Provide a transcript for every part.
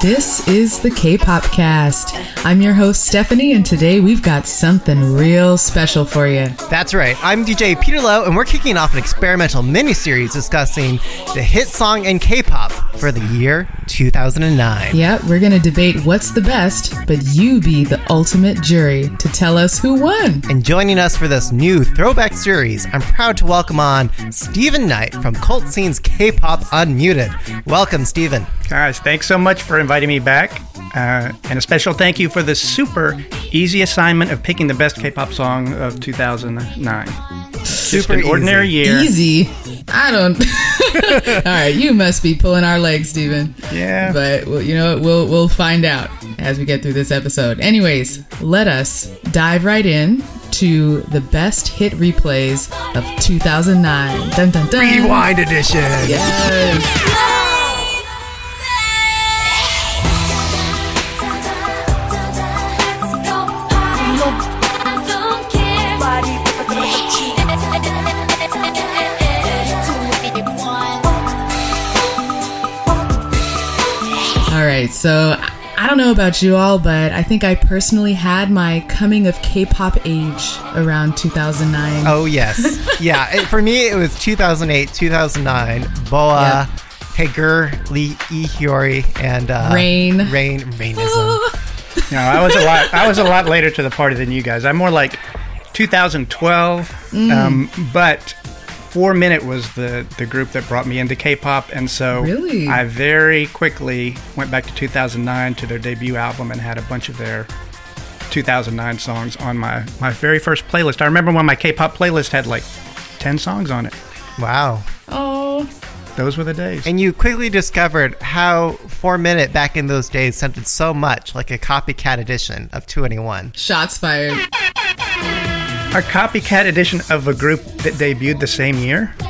This is the K-Pop Cast. I'm your host Stephanie, and today we've got something real special for you. That's right. I'm DJ Peter Lowe, and we're kicking off an experimental mini-series discussing the hit song in K-pop for the year 2009. Yep, we're gonna debate what's the best, but you be the ultimate jury to tell us who won. And joining us for this new throwback series, I'm proud to welcome on Stephen Knight from Cult Scene's K-pop Unmuted. Welcome, Stephen. Guys, thanks so much for inviting me back. Uh, and a special thank you for the super easy assignment of picking the best K-pop song of 2009. Super an ordinary easy. year. Easy. I don't. All right, you must be pulling our legs, Steven. Yeah. But well, you know? We'll we'll find out as we get through this episode. Anyways, let us dive right in to the best hit replays of 2009. Dun dun dun. Rewind edition. Yes. All right, so I don't know about you all, but I think I personally had my coming of K-pop age around 2009. Oh yes, yeah. It, for me, it was 2008, 2009. Boa, Hager, Lee E Hyori, and uh, Rain. Rain, Rainism. No, I was a lot. I was a lot later to the party than you guys. I'm more like 2012. Mm. Um, but Four Minute was the the group that brought me into K-pop, and so Really? I very quickly went back to 2009 to their debut album and had a bunch of their 2009 songs on my my very first playlist. I remember when my K-pop playlist had like 10 songs on it. Wow. Oh, Those were the days. And you quickly discovered how Four Minute back in those days sounded so much like a copycat edition of 2NE1. shots fired. A copycat edition of a group that debuted the same year.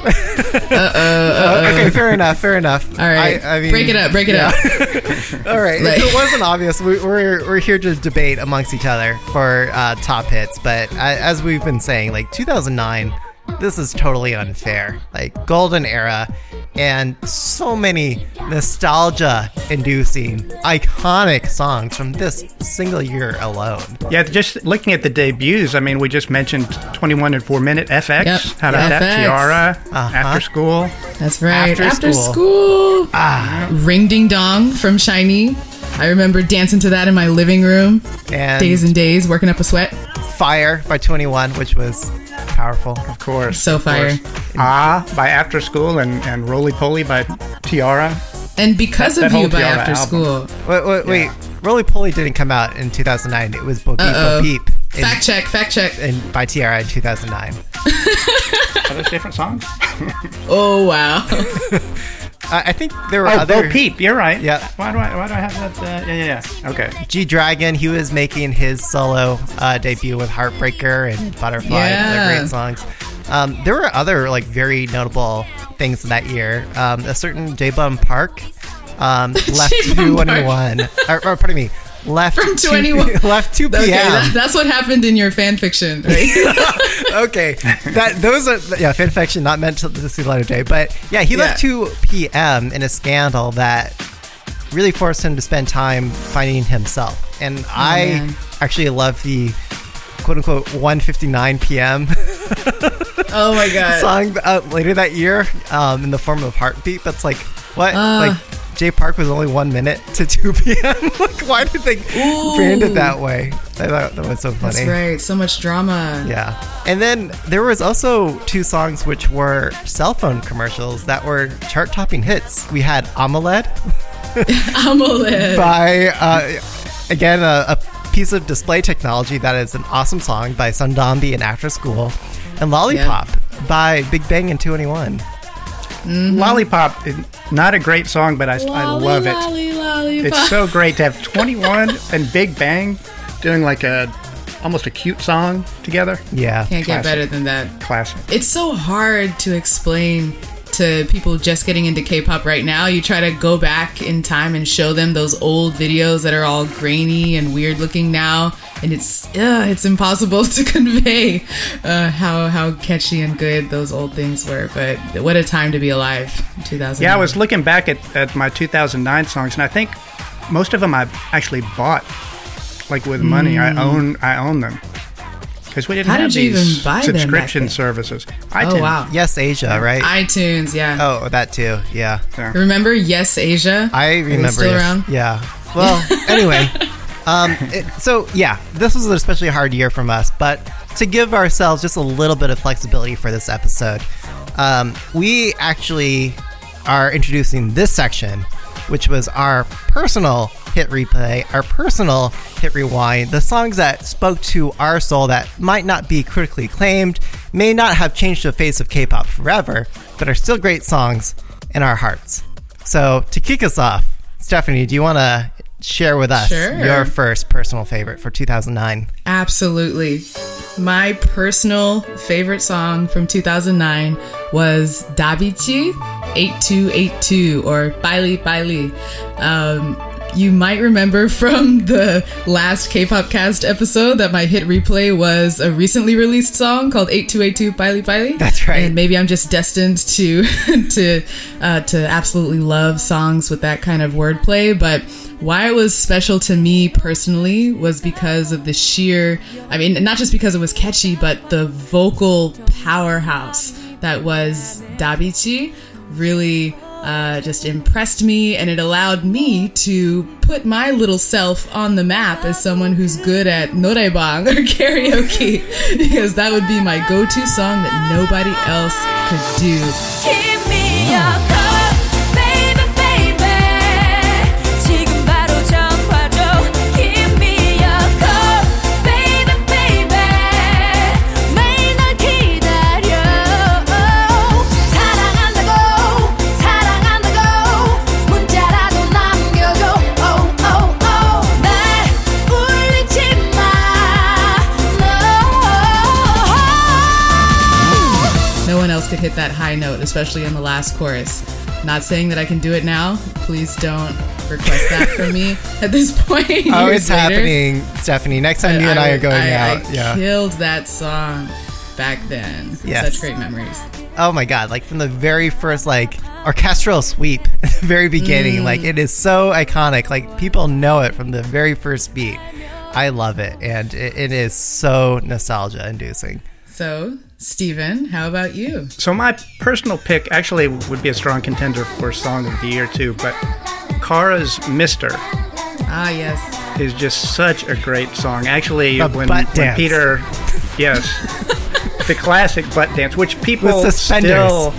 Okay, fair enough, fair enough. All right, I, I mean, break it up, break it yeah. up. All right, Like- if it wasn't obvious, we, we're, we're here to debate amongst each other for uh, top hits. But I, as we've been saying, like 2009, this is totally unfair. Like golden era, and so many nostalgia-inducing, iconic songs from this single year alone. Yeah, just looking at the debuts, I mean, we just mentioned 2NE1 and 4 Minute FX. Yep. How about that? T-ara, Uh-huh. After School. That's right. After After, school. school. Ah. Ring Ding Dong from SHINee. I remember dancing to that in my living room. And Days and days, working up a sweat. Fire by 2NE1, which was powerful. Of course. So of fire. course. Ah by After School and, and Roly Poly by T-ara. And because That- of that you by T-ara After album. School. Wait, wait, wait. Roly Poly didn't come out in 2009. It was Bo Peep, Bo Uh-oh. In, Fact check, fact check. in, by T-ara in 2009. Are those different songs? Oh, wow. I, I think there were Oh, other. Bo Peep. You're right. Yeah. Why do I, why do I have that? Uh, yeah, yeah, yeah. Okay. G Dragon, he was making his solo uh, debut with Heartbreaker and Butterfly. Yeah. They're great songs. Um, there were other like very notable things that year. Um, a certain J Bum Park um, left J-Bum Park. 221. or, or pardon me, left From 2 21. left 2 p.m. Okay, that, that's what happened in your fan fiction, right? okay, that those are yeah fanfiction not meant to, see the light of day, but yeah, he left 2 p.m. in a scandal that really forced him to spend time finding himself, and I Oh, man. actually love the quote unquote 1:59 p.m. oh my god. song uh, later that year um, in the form of Heartbeat. That's like what Uh. like. Jay Park was only one minute to 2 p.m. like, why did they brand it that way? I thought that was so funny. That's right. So much drama. Yeah. And then there was also two songs which were cell phone commercials that were chart topping hits. We had AMOLED AMOLED. by, uh, again, a, a piece of display technology that is an awesome song by Son Dam-bi and After School, and Lollipop by Big Bang and 2NE1. Mm-hmm. Lollipop, not a great song, but I, I love it. Lolly, lollipop. It's so great to have 2NE1 and Big Bang doing like a almost a cute song together. Yeah. Can't get better than that. Classic. It's so hard to explain to people just getting into K-pop right now. You try to go back in time and show them those old videos that are all grainy and weird looking now, and it's uh, it's impossible to convey uh, how how catchy and good those old things were. But what a time to be alive, 2000. Yeah, I was looking back at, at my 2009 songs, and I think most of them I actually bought, like with money. I own I own them because we didn't. How have did you these even buy them back subscription then? services. Oh wow, Yes, Asia, right? iTunes, yeah. oh, that too. Yeah. Remember YesAsia? I remember. still yes. around? Yeah. Well, anyway, um, it, so yeah, this was an especially hard year from us, but to give ourselves just a little bit of flexibility for this episode, um, we actually are introducing this section, which was our personal hit replay, our personal hit rewind, the songs that spoke to our soul that might not be critically acclaimed, may not have changed the face of K-pop forever, but are still great songs in our hearts. So to kick us off, Stephanie, do you want to share with us Sure. your first personal favorite for 2009? Absolutely. My personal favorite song from 2009 was Davichi 8282 or Baili Baili. Um, you might remember from the last K-pop cast episode that my hit replay was a recently released song called 8282 Baili Baili. That's right. And maybe I'm just destined to to uh, to absolutely love songs with that kind of wordplay. But why it was special to me personally was because of the sheer, I mean, not just because it was catchy, but the vocal powerhouse that was Davichi really uh, just impressed me and it allowed me to put my little self on the map as someone who's good at noraebang or karaoke because that would be my go-to song that nobody else could do. Hit that high note, especially in the last chorus. Not saying that I can do it now. Please don't request that from me at this point. Oh, it's later. happening, Stephanie. Next time you and I are going I, out. I yeah. killed that song back then. Yes. Such great memories. Oh my god, like from the very first like orchestral sweep at the very beginning, Mm. like it is so iconic. Like people know it from the very first beat. I love it, and it, it is so nostalgia inducing. So, Steven, how about you? So my personal pick actually would be a strong contender for Song of the Year too, but Kara's Mister Ah, yes. is just such a great song. Actually, The when, butt when dance. Peter, yes, the classic butt dance, which people With suspenders. still,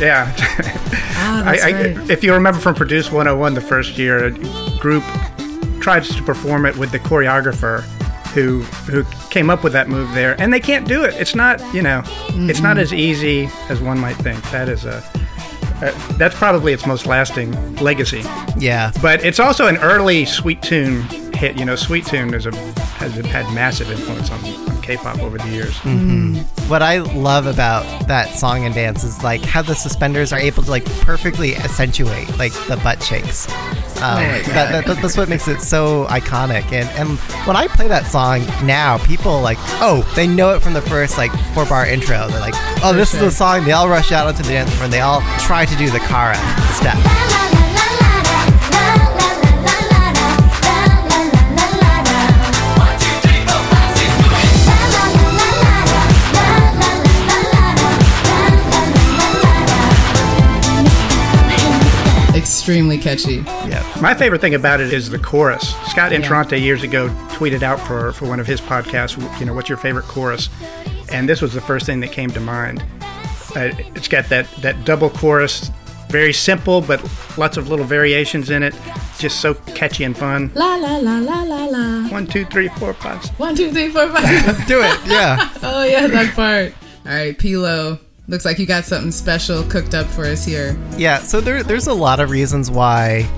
yeah. Ah, I, I, right. if you remember from Produce 101, the first year, a group tried to perform it with the choreographer who who came up with that move there, and they can't do it. It's not you know, it's not as easy as one might think. That is a uh, that's probably its most lasting legacy. Yeah, But it's also an early Sweetune hit. You know, Sweetune is a has had massive influence on, on K-pop over the years. what I love about that song and dance is like how the suspenders are able to like perfectly accentuate like the butt shakes. Um, my that, that, that's what makes it so iconic. And and when I play that song now, people like, oh, they know it from the first like four bar intro. They're like, oh, this is the song. They all rush out onto the dance floor and they all try to do the Kara step. Extremely catchy. Yeah. My favorite thing about it is the chorus. Scott Interrante years ago tweeted out for, for one of his podcasts, you know, what's your favorite chorus? And this was the first thing that came to mind. Uh, it's got that, that double chorus, very simple, but lots of little variations in it. Just so catchy and fun. La la la la la la. One, two, three, four, five. One, two, three, four, five. Do it. Yeah. oh yeah, that part. All right, Pilo. Looks like you got something special cooked up for us here. Yeah. So there, there's a lot of reasons why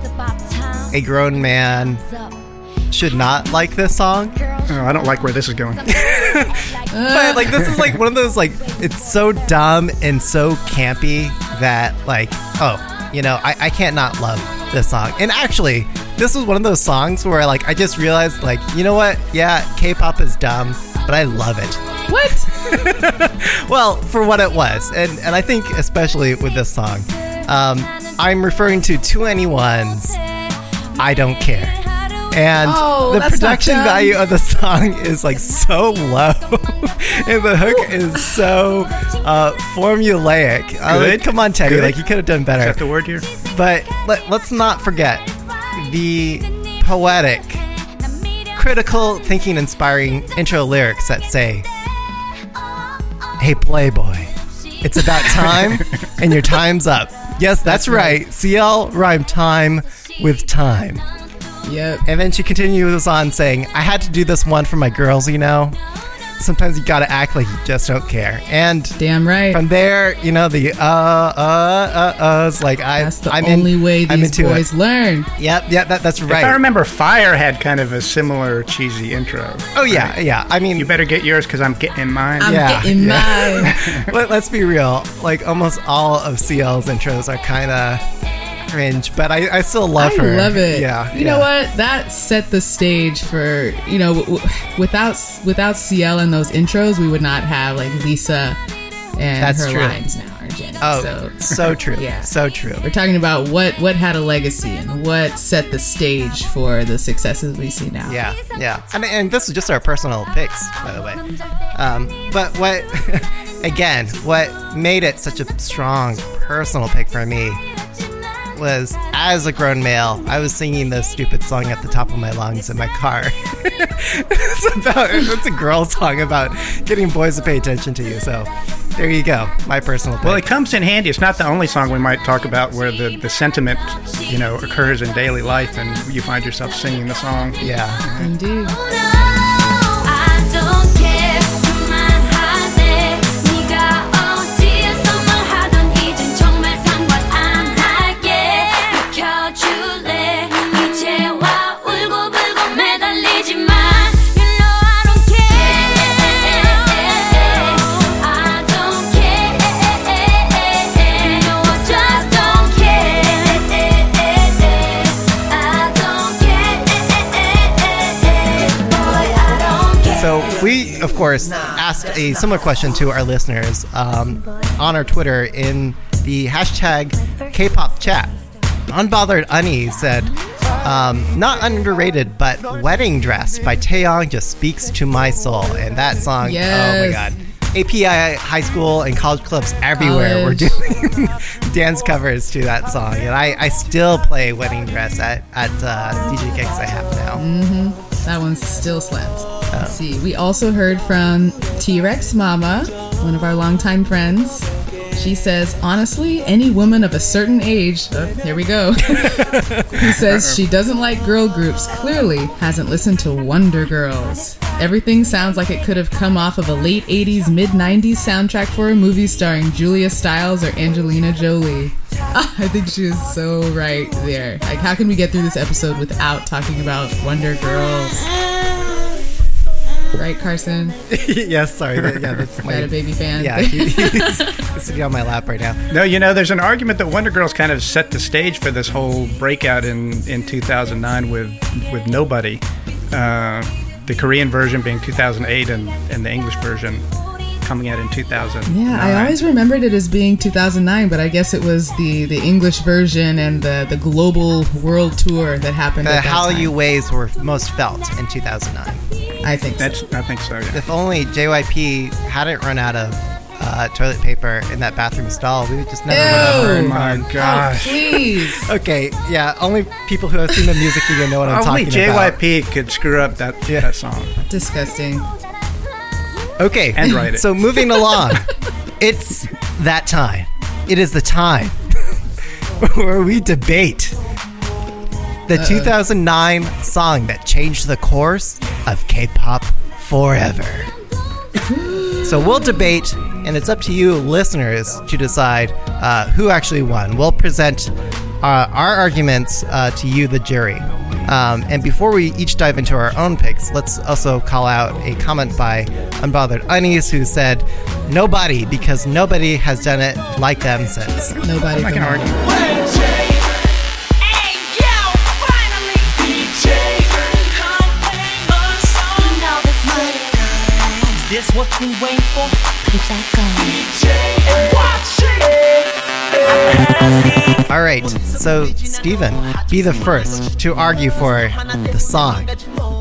a grown man should not like this song. Oh, I don't like where this is going. But like this is like one of those like it's so dumb and so campy that like, oh, you know, I, I can't not love this song. And actually, this was one of those songs where like I just realized like, you know what? Yeah, K-pop is dumb, but I love it. What? Well, for what it was, and and I think especially with this song, um, I'm referring to 2NE1's "I Don't Care," and Oh, the production value of the song is like so low, and the hook is so uh, formulaic. Uh, like, Good. come on, Teddy, Good. like you could have done Is better. that the word here? But let, let's not forget the poetic, critical, thinking, inspiring intro lyrics that say, Hey, Playboy, it's about time and your time's up. Yes, that's, right. CL rhymed time with time. Yep. And then she continues on saying, I had to do this one for my girls, you know? Sometimes you gotta act like you just don't care. And Damn right. from there, you know, the uh, uh, uh, uhs, like I, That's the I'm only in, way I'm these into boys it. learn. Yep, yeah, that, that's right. If I right. remember, Fire had kind of a similar cheesy intro. Oh yeah, yeah. I mean, You better get yours because I'm getting mine. I'm Yeah, getting yeah. mine. let, us be real. Like almost all of CL's intros are kind of cringe, but I, I still love I her. love it. Yeah. You yeah. know what? That set the stage for you know w- w- without without CL and those intros, we would not have like Lisa and That's her true. lines now or Jennie. Oh, so so, true. Yeah. So true. we're talking about what what had a legacy and what set the stage for the successes we see now. Yeah, yeah. And, and this is just our personal picks, by the way. Um, but what, again, what made it such a strong personal pick for me was as a grown male, I was singing this stupid song at the top of my lungs in my car. it's about, it's a girl song about getting boys to pay attention to you. So there you go, my personal pick. Well, it comes in handy. It's not the only song we might talk about where the, the sentiment, you know, occurs in daily life and you find yourself singing the song. yeah. Indeed. Of course, asked a similar question to our listeners um, on our Twitter in the hashtag K-pop chat. Unbothered Unnie said, um, "Not underrated, but Wedding Dress by Taeyang just speaks to my soul." And that song, oh my god. API high school and college clubs everywhere were doing dance covers to that song, and I, I still play Wedding Dress at at uh, DJ gigs I have now. That one still slams. Let's see. We also heard from T Rex Mama, one of our longtime friends. She says, honestly, any woman of a certain age, oh, here we go, who says she doesn't like girl groups clearly hasn't listened to Wonder Girls. Everything sounds like it could have come off of a late 80s, mid 90s soundtrack for a movie starring Julia Stiles or Angelina Jolie. I think she is so right there. Like, how can we get through this episode without talking about Wonder Girls? Right, Carson? yes, sorry, that- yeah, that's Got my a baby fan. Yeah, he- he's, he's sitting on my lap right now. No, you know, there's an argument that Wonder Girls kind of set the stage for this whole breakout in, in 2009 with with Nobody. Uh, the Korean version being 2008 and, and the English version coming out in 2000. Yeah, I always remembered it as being 2009, but I guess it was the, the English version and the, the global world tour that happened. The at that Hallyu time. waves were most felt in 2009. I think so. That's I think so. Yeah. If only JYP hadn't run out of uh, toilet paper in that bathroom stall, we would just never have Ew. heard. Oh my Oh, gosh. please. Okay, yeah, only people who have seen the music video know what I'm Only talking about. Only JYP could screw up that Yeah. that song. Disgusting. Okay, And write it. So moving along, it's that time. It is the time where we debate the 2009 song that changed the course of K-pop forever. So we'll debate, and it's up to you, listeners, to decide uh, who actually won. We'll present uh, our arguments uh, to you, the jury. Um, and before we each dive into our own picks, let's also call out a comment by Unbothered Unis who said, Nobody, because nobody has done it like them since. Nobody. I can can argue. This what we wait for. All right, so Steven, be the first to argue for the song,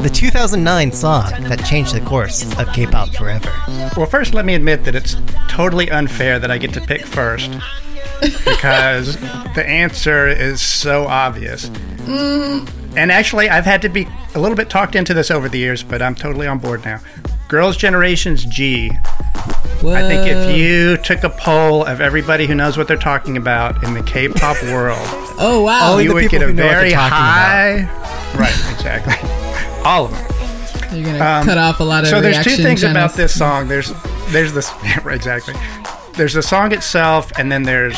the 2009 song that changed the course of K pop forever. Well, first, let me admit that it's totally unfair that I get to pick first because the answer is so obvious. Mm-hmm. And actually, I've had to be a little bit talked into this over the years, but I'm totally on board now. Girls' Generation's G. I think if you took a poll of everybody who knows what they're talking about in the K-pop world, Oh wow. You the would get a who know what they're very high. Right, exactly. All of them. You're gonna cut off a lot of. Um, So there's two things channels. about this song. There's there's this exactly. There's the song itself, and then there's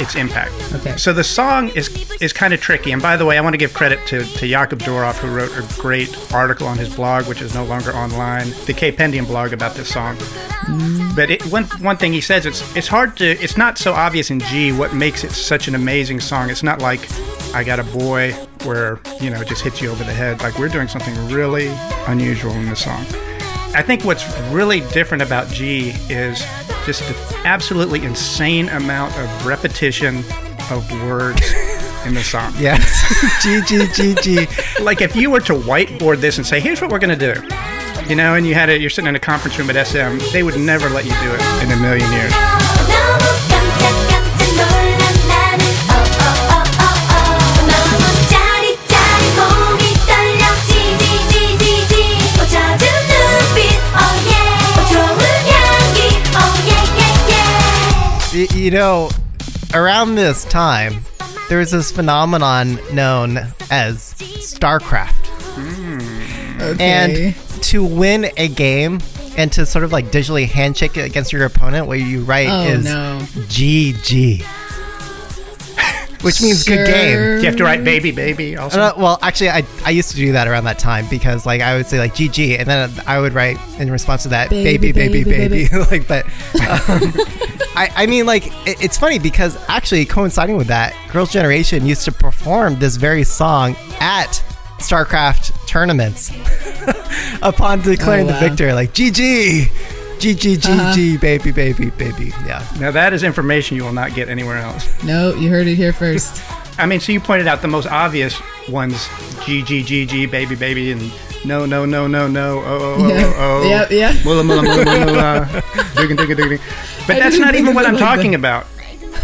its impact. Okay. So the song is is kind of tricky. And by the way, I want to give credit to to Jakob Dorof, who wrote a great article on his blog, which is no longer online, the K Pendium blog about this song. Mm. But it, one one thing he says it's it's hard to it's not so obvious in G what makes it such an amazing song. It's not like I got a boy where you know it just hits you over the head. Like we're doing something really unusual in the song. I think what's really different about G is just the absolutely insane amount of repetition of words in the song. Yes, G G G G. Like if you were to whiteboard this and say, "Here's what we're going to do," you know, and you had it, you're sitting in a conference room at SM, they would never let you do it in a million years. You know, around this time, there was this phenomenon known as StarCraft. Okay. And to win a game and to sort of like digitally handshake it against your opponent, what you write oh is no. GG. Which means good game. Do you have to write "baby, baby"? Also, Uh, well, actually, I, I used to do that around that time because like I would say like GG, and then I would write in response to that baby, Baby, baby, baby, baby. like, but um, I, I mean, like it, it's funny because actually coinciding with that, Girls' Generation used to perform this very song at StarCraft tournaments upon declaring Oh, the wow. victor, like GG, GG, GG, uh-huh. baby, baby, baby. Yeah. now that is information you will not get anywhere else. No, you heard it here first. I mean, so you pointed out the most obvious ones: G, G, G, G, baby, baby, and no, no, no, no, no, oh, oh, oh, Yeah. oh, oh. Yep, yep. Mulla, mulla, mulla, mulla, mulla. Digging, digging, digging. But I that's didn't even what I'm like talking that. about.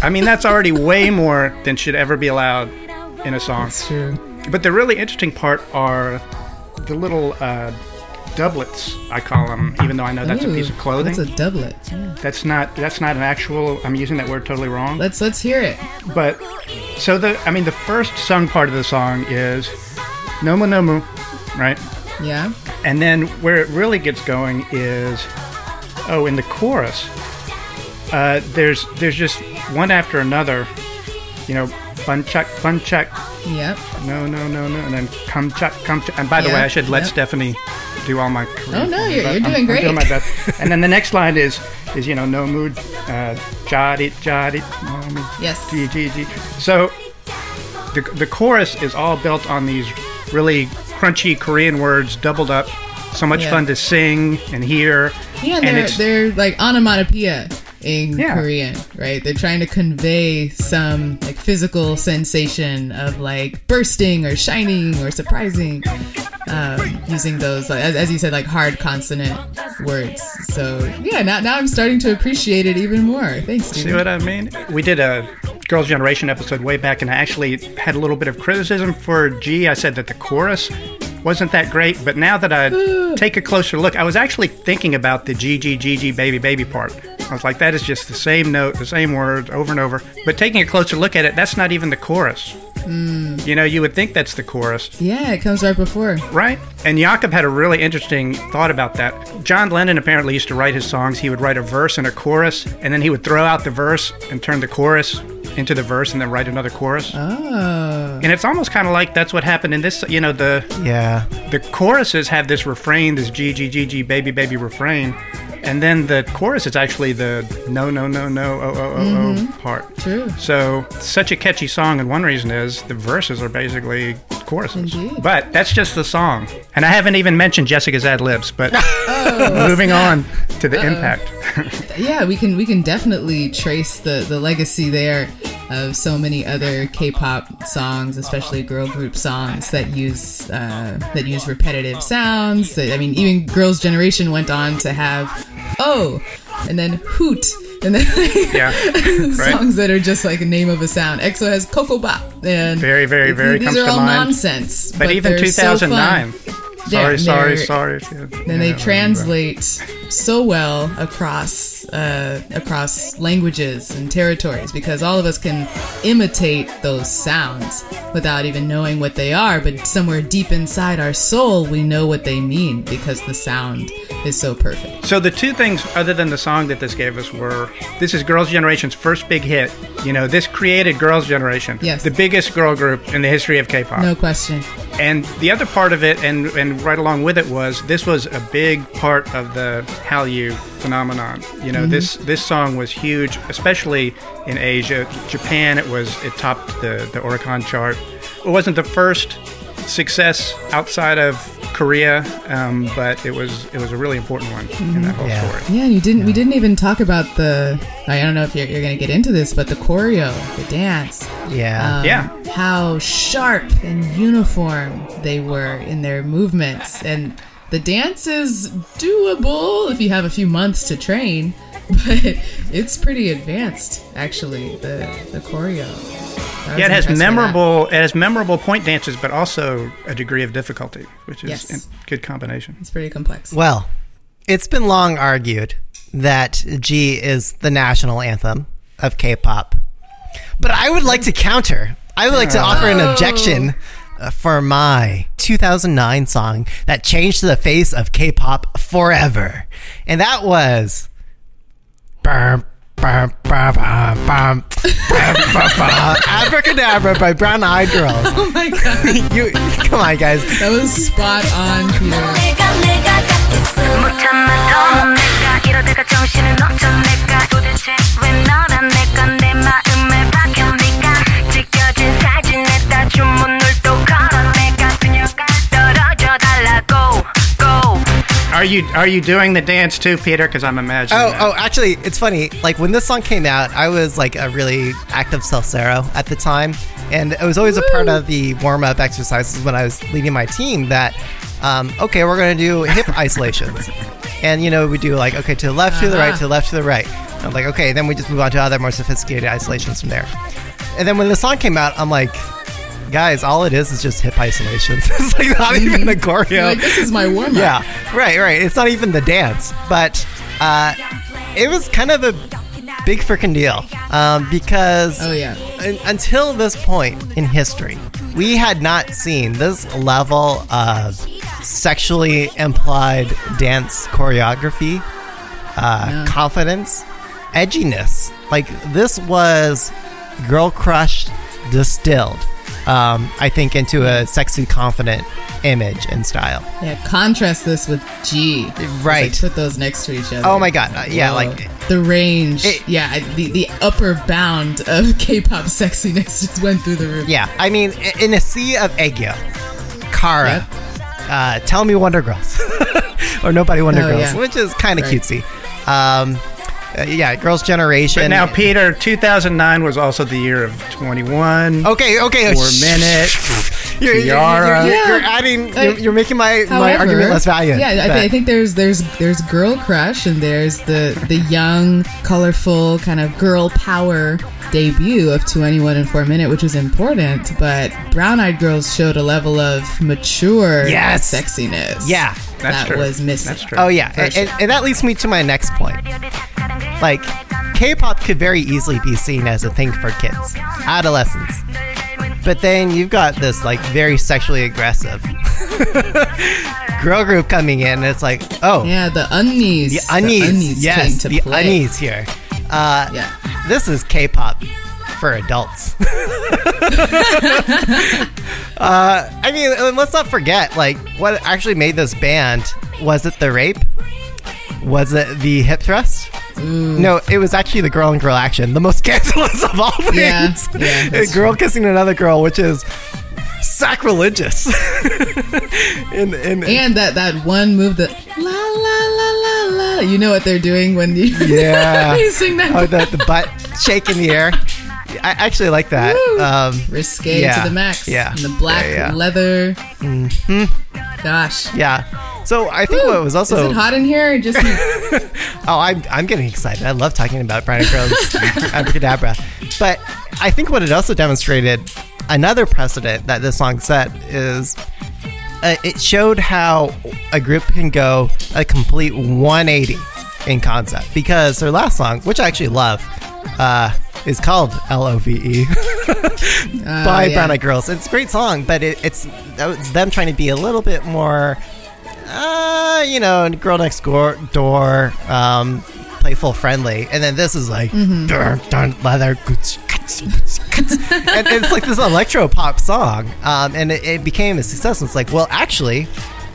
I mean, that's already way more than should ever be allowed in a song. It's true. But the really interesting part are the little uh, doublets, I call them, even though I know that's a piece of clothing. That's a doublet. Yeah. that's not that's not an actual. I'm using that word totally wrong. Let's let's hear it. But so the I mean the first sung part of the song is Nomu Nomu, right? Yeah. And then where it really gets going is oh in the chorus. Uh, there's there's just one after another, you know, bunchuck bunchuck, Yep. no no no no, and then come chuck come chuck. And by the way, I should let yep. Stephanie do all my. Oh, no, you're- you're I'm- doing I'm doing my best. and then the next line is is you know no mood, uh, jotty jotty, no mood, Yes. G G G. So the the chorus is all built on these really crunchy Korean words doubled up. So much Yeah. fun to sing and hear. Yeah, And they're they're like onomatopoeia in Yeah. Korean, right? They're trying to convey some like physical sensation of like bursting or shining or surprising, um, using those like, as, as you said like hard consonant words. So yeah, now now I'm starting to appreciate it even more. Thanks, See Steven. what I mean? We did a Girls' Generation episode way back, and I actually had a little bit of criticism for G. I said that the chorus wasn't that great, but now that I take a closer look, I was actually thinking about the G, G, G, G, baby, baby part. I was like, that is just the same note, the same words over and over. But taking a closer look at it, that's not even the chorus. Mm. You know, you would think that's the chorus. Yeah, it comes right before. Right. And Jakob had a really interesting thought about that. John Lennon apparently used to write his songs. He would write a verse and a chorus, and then he would throw out the verse and turn the chorus into the verse and then write another chorus. Oh. And it's almost kind of like that's what happened in this. You know, the Yeah. the choruses have this refrain, this G G G G baby baby refrain, and then the chorus is actually the no no no no oh oh oh oh part. True. So such a catchy song, and one reason is the verses are basically choruses. Indeed. But that's just the song, and I haven't even mentioned Jessica's ad libs. But Oh. moving on to the impact. yeah, we can we can definitely trace the the legacy there of so many other K-pop songs, especially girl group songs that use uh, that use repetitive sounds. I mean, even Girls' Generation went on to have oh, and then hoot. And then Yeah, songs that are just like a name of a sound. EXO has Ko Ko Bop, and Very, very, very These are all mind. nonsense, but, even they're so 2009. sorry, sorry, sorry. then they translate so well across uh, across languages and territories because all of us can imitate those sounds without even knowing what they are but somewhere deep inside our soul we know what they mean because the sound is so perfect So the two things other than the song that this gave us were this is Girls' Generation's first big hit. You know, this created Girls' Generation, Yes. the biggest girl group in the history of K-pop. no question And the other part of it, and and right along with it, was this was a big part of the Hallyu phenomenon. You know, this this song was huge, especially in Asia, Japan. It was it topped the the Oricon chart. It wasn't the first success outside of Korea, um, but it was it was a really important one in that whole Yeah. story. yeah you didn't we didn't even talk about the i don't know if you're, you're gonna get into this but the choreo the dance Yeah. um, Yeah. how sharp and uniform they were in their movements and the dance is doable if you have a few months to train but it's pretty advanced actually the the choreo Yeah, it has impressed by that. memorable it has memorable point dances, but also a degree of difficulty, which is Yes. a good combination. it's pretty complex Well, it's been long argued that G is the national anthem of K-pop. But I would like to counter. I would like to offer an objection uh, Uh, for my 2009 song that changed the face of K-pop forever. And that was Abracadabra by Brown Eyed Girls. oh my god You come on guys. that was spot on peter Are you are you doing the dance too, Peter? Because I'm imagining. Oh, that. oh, actually, it's funny. Like when this song came out, I was like a really active Salsero at the time, and it was always a part of the warm up exercises when I was leading my team. That um, okay, we're gonna do hip isolations, and you know we do like okay to the left, to the right, Uh-huh. to the left, to the right. I'm like okay, then we just move on to other more sophisticated isolations from there. And then when the song came out, I'm like. Guys, all it is is just hip isolations. it's like not even a choreo. Like this is my warm-up Yeah, right, right. It's not even the dance, but uh, it was kind of a big freaking deal um, because oh yeah un- until this point in history, we had not seen this level of sexually implied dance choreography, uh, No. confidence, edginess. Like this was girl crush distilled. Um, I think into a sexy, confident image and style. yeah contrast this with g Right. Like, put those next to each other Oh my god! Uh, yeah, Whoa. like the range, It- yeah, the the upper bound of K-pop sexiness just went through the roof. yeah. I mean, in a sea of Aegyo, Kara, uh, tell me Wonder Girls, or Nobody Wonder Oh, Girls, yeah. which is kind of Right. cutesy. Um, uh, yeah, Girls' Generation. But now, Peter, 2009 was also the year of 2NE1. okay, okay, For a minute. You're, you're, you're, T-ara. you're, you're Yeah. adding. I- You're, you're making my my However, argument less valiant. Yeah, I, th- I think there's there's there's girl crush and there's the the young, colorful kind of girl power debut of 2NE1 and 4 minute, which is important. But Brown Eyed Girls showed a level of mature Yes. sexiness. Yeah. That's that true. was missing. That's true. Oh yeah, and, sure. and, and that leads me to my next point. Like, K-pop could very easily be seen as a thing for kids, adolescents. But then you've got this like very sexually aggressive girl group coming in, and it's like, oh, Yeah, the unnies. the unnies, came yes, the play. unnies here. Uh, Yeah. this is K-pop for adults. uh, I mean, let's not forget, like, what actually made this band? Was it the rape? Was it the hip thrust? No, it was actually the girl and girl action, the most scandalous of all things. Yeah, yeah, a girl kissing another girl, which is sacrilegious. and, and, And that that one move that la la la la la. You know what they're doing when you Yeah. you sing that. oh, the, the butt shake in the air. I actually like that. Woo. Um, risque yeah, to the max. yeah, and the black yeah, yeah. leather. Mm-hmm. Gosh. yeah. So I think Woo. what was also Is it hot in here? Or just Oh, I'm, I'm getting excited. I love talking about Brian Crow's Abracadabra. But I think what it also demonstrated, another precedent that this song set is uh, it showed how a group can go a complete 180 in concept. Because their last song, which I actually love, uh, is called L-O-V-E by yeah. Brown Eyed Girls. It's a great song, but it, it's, it's them trying to be a little bit more uh, you know, girl next door, door um, playful, friendly, and then this is like dun, dun, leather, goots, goots, cuts. and it's like this electro pop song, um, and it, it became a success. And It's like, well, actually,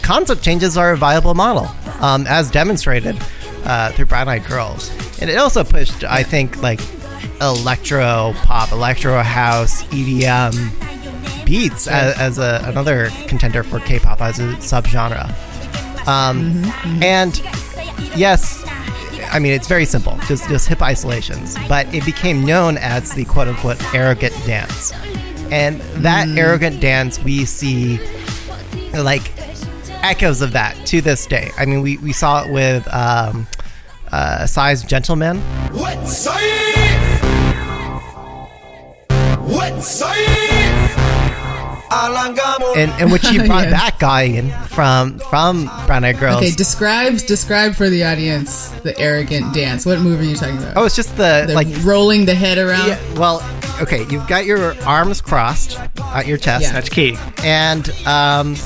concept changes are a viable model, um, as demonstrated uh, through Brown Eyed Girls, and it also pushed, I think, like electro pop, electro house, EDM beats as, as a, another contender for K-pop as a subgenre. Um, And yes, I mean it's very simple, just just hip isolations. But it became known as the quote unquote arrogant dance, and that arrogant dance we see like echoes of that to this day. I mean we we saw it with um, uh, Psy's Gentleman. What say? What say? Alangamo. in, in which he brought Yeah. guy in from from Brown Eyed Girls. okay. Describe describe for the audience the arrogant dance. What move are you talking about? oh, it's just the the like rolling the head around. yeah, well, okay, you've got your arms crossed at your chest, Yeah. That's key. and um,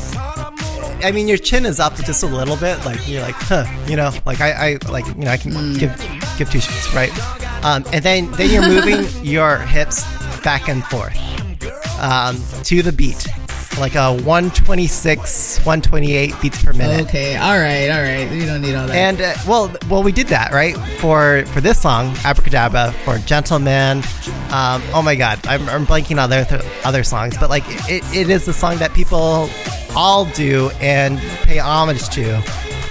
I mean your chin is up just a little bit, like you're like, huh, you know, like I, I like you know I can Mm. give give two shits, right? Um, and then then you're moving your hips back and forth um, to the beat, like a 126, 128 beats per minute. Okay. All right. All right. We don't need all that. And uh, well, well, we did that right for for this song, Abracadabra, for Gentleman. Um, oh my God, I'm, I'm blanking on other other songs, but like it, it is the song that people all do and pay homage to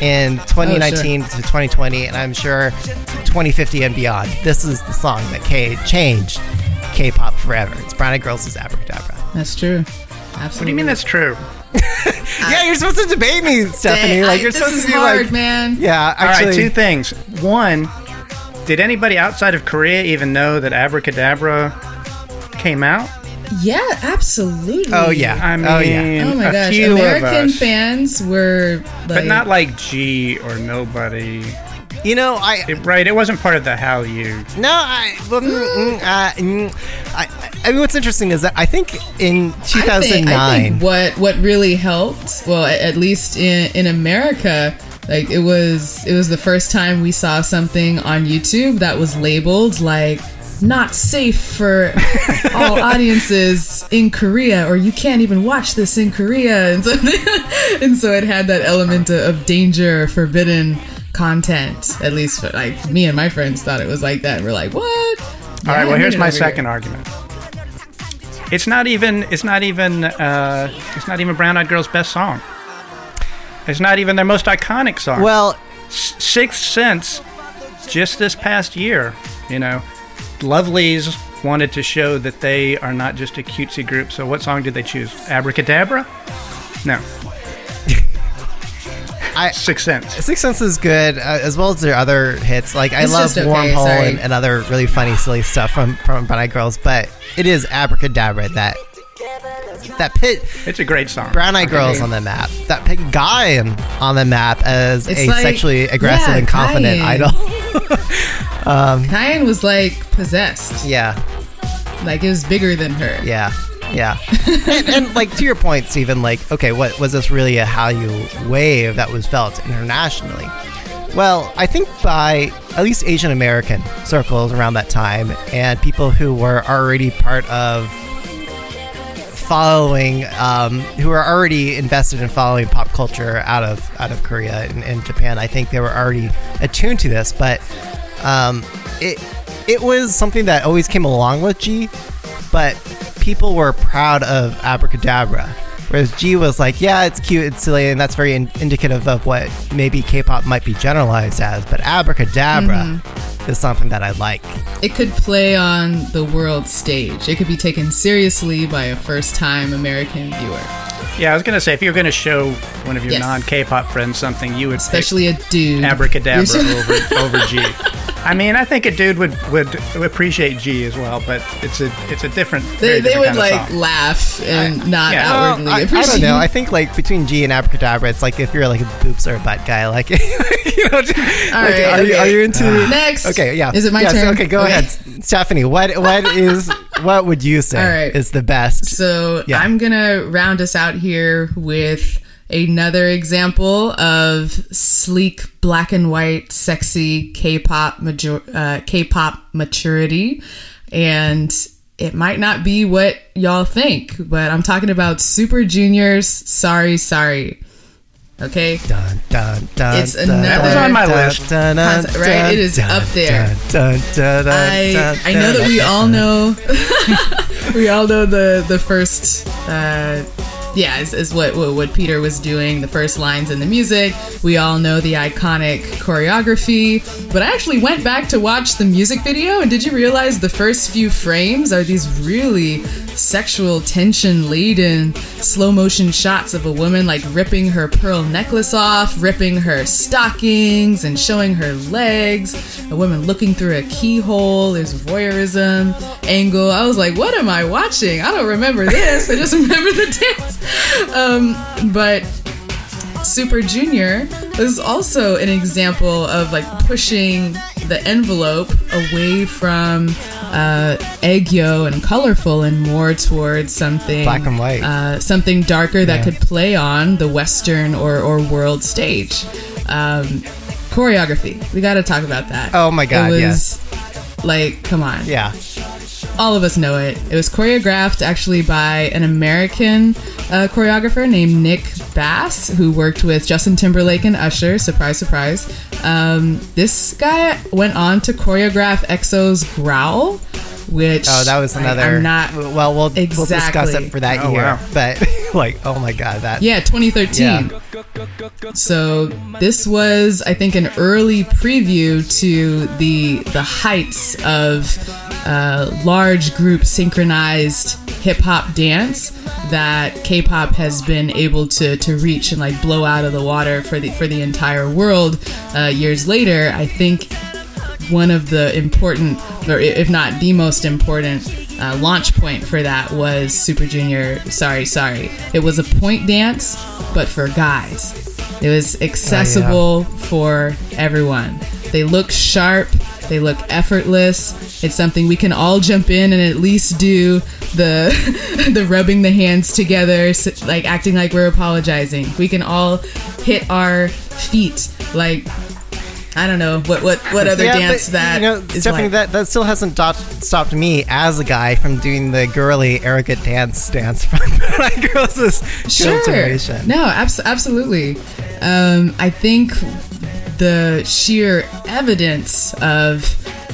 in 2019 to 2020, and I'm sure 2050 and beyond. This is the song that K changed K-pop forever. It's Brown Eyed Girls' Abracadabra. that's true. Absolutely. What do you mean that's true? yeah, you're supposed to debate me, Stephanie. Dang, like I- you're this supposed is to be hard, like, man. yeah, All actually. right, two things. One, did anybody outside of Korea even know that Abracadabra came out? Yeah, absolutely. Oh yeah. I oh, mean, oh yeah. Oh my a gosh, few American fans were like, but not like G or nobody. You know, I It, right? It wasn't part of the Hallyu. no, I, well, mm, mm, uh, mm, I, I mean, what's interesting is that I think in I think, 2009, I think what what really helped, well, at, at least in in America, like it was it was the first time we saw something on YouTube that was labeled like not safe for all audiences in Korea, or you can't even watch this in Korea, and so, and so it had that element of, of danger, forbidden content. At least for, like me and my friends thought it was like that. We're like, what? All right. Well, here's my second argument. It's not even. It's not even. Uh, it's not even Brown Eyed Girl's best song. It's not even their most iconic song. well, S- Sixth Sense, just this past year, you know, Lovelyz wanted to show that they are not just a cutesy group. So, what song did they choose? Abracadabra? No. I- Sixth Sense. Six Sense is good, uh, as well as their other hits. Like I It's love just okay, Wormhole sorry. and, and other really funny, silly stuff from from Brown Eyed Girls, but it is Abracadabra that that pit It's a great song. Brown Eyed Girls on the map, that put Gain on the map as It's a like- sexually aggressive yeah, and confident Gain. idol. Gain was like possessed. yeah, Like it was bigger than her. Yeah, yeah, and, and like to your point, Stephen. Like, okay, what was this really a Hallyu wave that was felt internationally? Well, I think by at least Asian American circles around that time, and people who were already part of following, um, who were already invested in following pop culture out of out of Korea and, and Japan. I think they were already attuned to this, but um, it it was something that always came along with G, but people were proud of Abracadabra. Whereas G was like, yeah, it's cute, it's silly, and that's very in- indicative of what maybe K-pop might be generalized as. But Abracadabra mm-hmm. is something that I like. It could play on the world stage. It could be taken seriously by a first-time American viewer, Yeah, I was gonna say if you're gonna show one of your Yes. non-K-pop friends something, you would pick especially a dude. Abracadabra over over G. I mean, I think a dude would, would appreciate Gee as well, but it's a it's a different. They, very they different would kind of like song. laugh and not yeah. Outwardly I, I appreciate. don't know. I think like between Gee and Abracadabra, it's like if you're like a boobs or a butt guy, like you know. just- like, right, are, you, are you into? Uh-huh. Next. Okay, yeah. Is it my Yes, turn? Okay, go Okay. ahead, Stephanie. What what is what would you say All right. is the best? So Yeah. I'm gonna round us out here with another example of sleek, black and white, sexy K-pop major- uh, K-pop maturity, and it might not be what y'all think, but I'm talking about Super Junior's "Sorry, Sorry." Okay, Dun, dun, dun, It's dun, another- dun, That was on my dun, list. dun, dun, Concept, right? It is dun, up there. dun, dun, dun, I dun, I know that we all know we all know the the first uh yeah is, is what, what what Peter was doing the first lines in the music. We all know the iconic choreography. But I actually went back to watch the music video and did you realize the first few frames are these really sexual tension laden slow motion shots of a woman like ripping her pearl necklace off ripping her stockings and showing her legs a woman looking through a keyhole there's voyeurism angle. I was like what am i watching? I don't remember this. I just remember the dance um, but Super Junior was also an example of like pushing the envelope away from uh, aegyo and colorful and more towards something Black and white. uh, something darker that could play on the Western or, or world stage. Um, choreography, we got to talk about that. Oh my God, It was yes. like, come on Yeah. All of us know it. It was choreographed actually by an American uh, choreographer named Nick Bass, who worked with Justin Timberlake and Usher. Surprise, surprise. Um, this guy went on to choreograph EXO's Growl, which Oh, that was another. I'm not. Well, we'll, we'll discuss it for that Oh, year. wow. But like, oh my god, that. Yeah, 2013. So this was, I think, an early preview to the the heights of uh, large group synchronized hip hop dance that K-pop has been able to to reach and like blow out of the water for the for the entire world. Uh, years later, I think one of the important, or if not the most important, uh, launch point for that was Super Junior. Sorry, sorry. It was a point dance, but for guys. It was accessible for everyone. They look sharp. They look effortless. It's something we can all jump in and at least do the the rubbing the hands together, like acting like we're apologizing. We can all hit our feet like I don't know what what what other Yeah, dance but, that you know, is Stephanie, like. that, that still hasn't dot, stopped me as a guy from doing the girly, arrogant dance dance from my girls' this sure. generation. No, abs- absolutely. Um, I think the sheer evidence of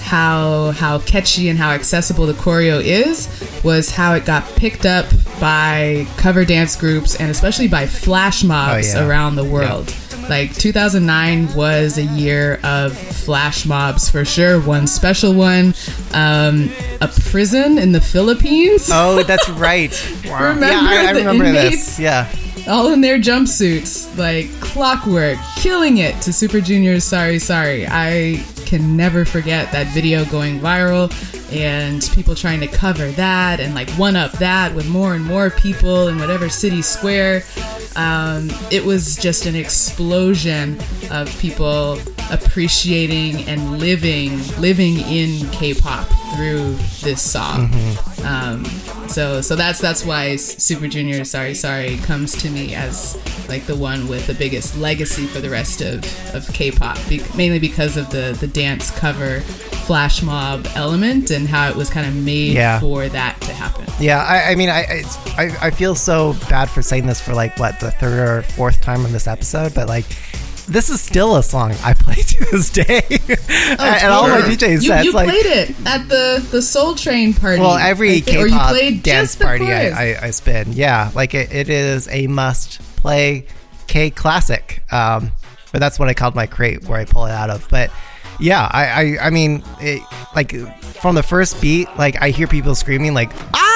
how how catchy and how accessible the choreo is was how it got picked up by cover dance groups and especially by flash mobs Oh, yeah. around the world. Like 2009 was a year of flash mobs for sure. One special one, um, a prison in the Philippines. Oh, that's right. Remember yeah, I, I remember inmates? this. Yeah. All in their jumpsuits, like clockwork, killing it to Super Junior's Sorry Sorry. I can never forget that video going viral and people trying to cover that and like one up that with more and more people in whatever city square. Um, it was just an explosion of people appreciating and living living in K-pop through this song. Mm-hmm. Um, so so that's that's why Super Junior Sorry Sorry comes to me as like the one with the biggest legacy for the rest of, of K-pop, be- mainly because of the the dance cover flash mob element and how it was kind of made Yeah. for that to happen. Yeah, I, I mean, I, I I feel so bad for saying this for like what the third or fourth time on this episode, but like. This is still a song I play to this day, and all my. DJ Oh, you, sets you like played it at the the Soul Train party. Well, every I think, or you K-pop played dance party. I, I, I spin, yeah, like it, it is a must play K classic. Um, but that's what I called my crate where I pull it out of. But yeah, I, I, I mean, it, like from the first beat, like I hear people screaming like ah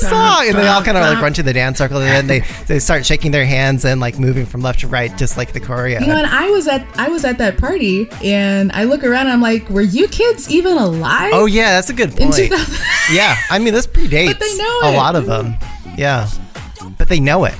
the song, and they all kind of like run to the dance circle, and then they they start shaking their hands and like moving from left to right, just like the choreo. You know, and I was at I was at that party, and I look around, and I'm like, were you kids even alive? Oh yeah, that's a good in point. 2000. Yeah, I mean this predates But they know a it. lot of them. Yeah, but they know it.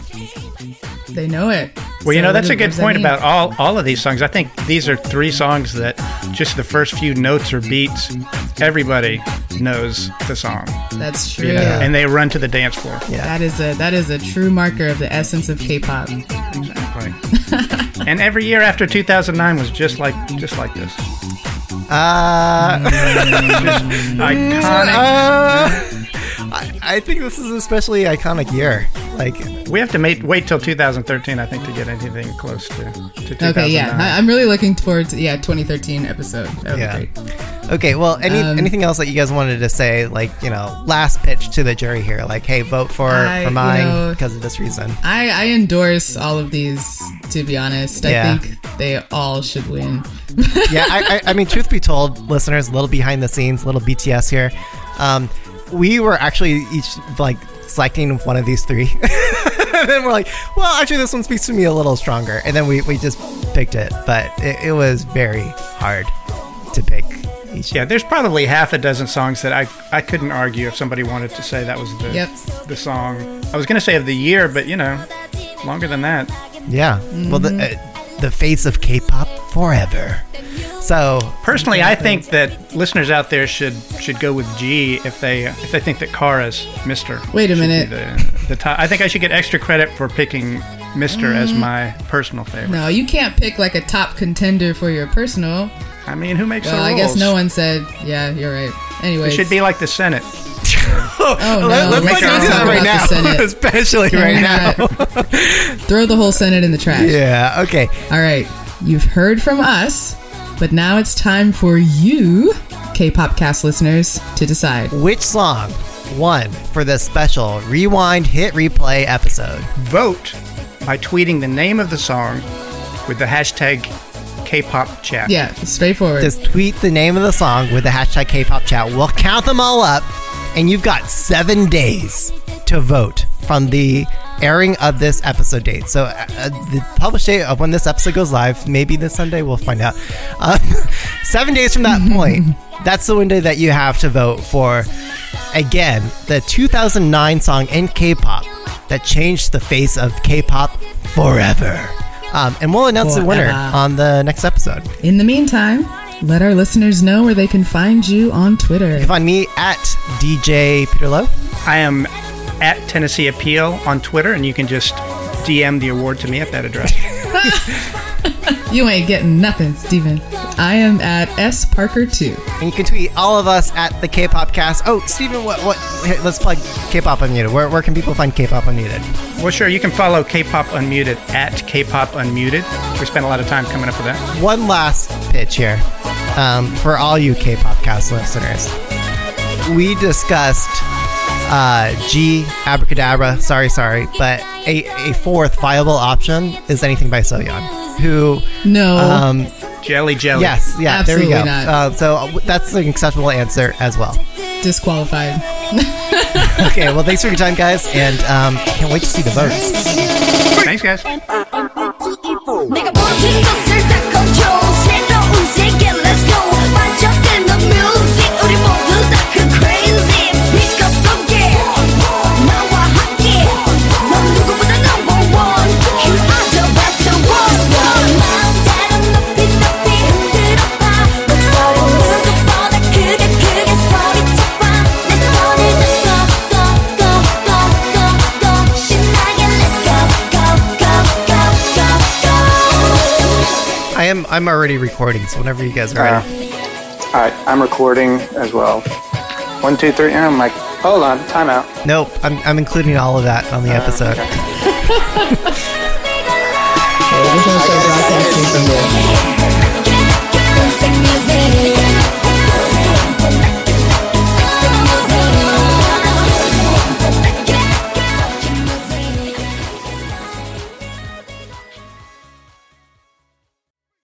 they know it. Well, you know, that's a good does that point about all, all of these songs. I think these are three songs that just the first few notes or beats, everybody knows the song. That's true. You know, and they run to the dance floor. Yeah. That is a that is a true marker of the essence of K-pop. Exactly. and every year after 2009 was just like just like this. Uh, Iconic. uh, I, I think this is an especially iconic year. Like, We have to wait, wait till 2013, I think, to get anything close to, to 2009. Okay, yeah, I, I'm really looking towards yeah 2013 episode. That would be Yeah. great. okay, well, any Um, anything else that you guys wanted to say? Like, you know, last pitch to the jury here. Like, hey, vote for I- for you know- because of this reason. I, I endorse all of these. To be honest, Yeah. I think they all should win. yeah, I, I, I mean, truth be told, listeners, a little behind the scenes, little BTS here. Um, we were actually each like selecting one of these three, and then we're like, well, actually, this one speaks to me a little stronger, and then we, we just picked it. But it, it was very hard to pick each. Yeah, there's probably half a dozen songs that I, I couldn't argue if somebody wanted to say that was the Yep. the song. I was going to say of the year, but you know, longer than that. Yeah. Well, the uh, the face of K-pop forever. So Personally, I think that listeners out there should should go with Gee if they if they think that Kara's Mister. Wait a minute. The, the top. I think I should get extra credit for picking Mister as mm. my personal favorite. No, you can't pick like a top contender for your personal. I mean, who makes Well, the I guess no one said. Yeah, you're right. Anyway, It should be like the Senate. Oh, oh no, let, us let's not not do that right now, especially Can right now. Throw the whole Senate in the trash. yeah. Okay. All right, you've heard from us, but now it's time for you, K-pop cast listeners, to decide. Which song won for this special rewind hit replay episode? Vote by tweeting the name of the song with the hashtag K-pop chat. Yeah, straightforward. Just tweet the name of the song with the hashtag K-pop chat. We'll count them all up, and you've got seven days to vote from the airing of this episode date. So uh, uh, the published date of when this episode goes live, maybe this Sunday, we'll find out. Uh, seven days from that point, that's the window that you have to vote for. Again, the 2009 song in K-pop that changed the face of K-pop forever. Um, and we'll announce the winner on the next episode. In the meantime, let our listeners know where they can find you on Twitter. You can find me at DJ Peter Lowe. I am at Tennessee Appeal on Twitter, and you can just DM the award to me at that address. You ain't getting nothing, Steven. I am at S Parker2. And you can tweet all of us at the K-pop cast. Oh, Steven, what, what, hey, let's plug K-pop Unmuted. Where, where can people find K-pop Unmuted? well, sure, you can follow K-pop Unmuted at K-pop Unmuted. We spent a lot of time coming up with that. One last pitch here um, for all you K-pop cast listeners. We discussed uh, Gee, Abracadabra, sorry, sorry, but a, a fourth viable option is anything by Soyeon, who, No. um, Jelly Jelly. yes, yeah, there we go. Absolutely not. Uh, so uh, that's an acceptable answer as well. disqualified. Okay, well, thanks for your time, guys, and um, can't wait to see the votes. Thanks, guys. I'm already recording, so whenever you guys are Uh, ready. all right, I'm recording as well. One, two, three, and I'm like, hold on, timeout. Nope, I'm, I'm including all of that on the episode. okay.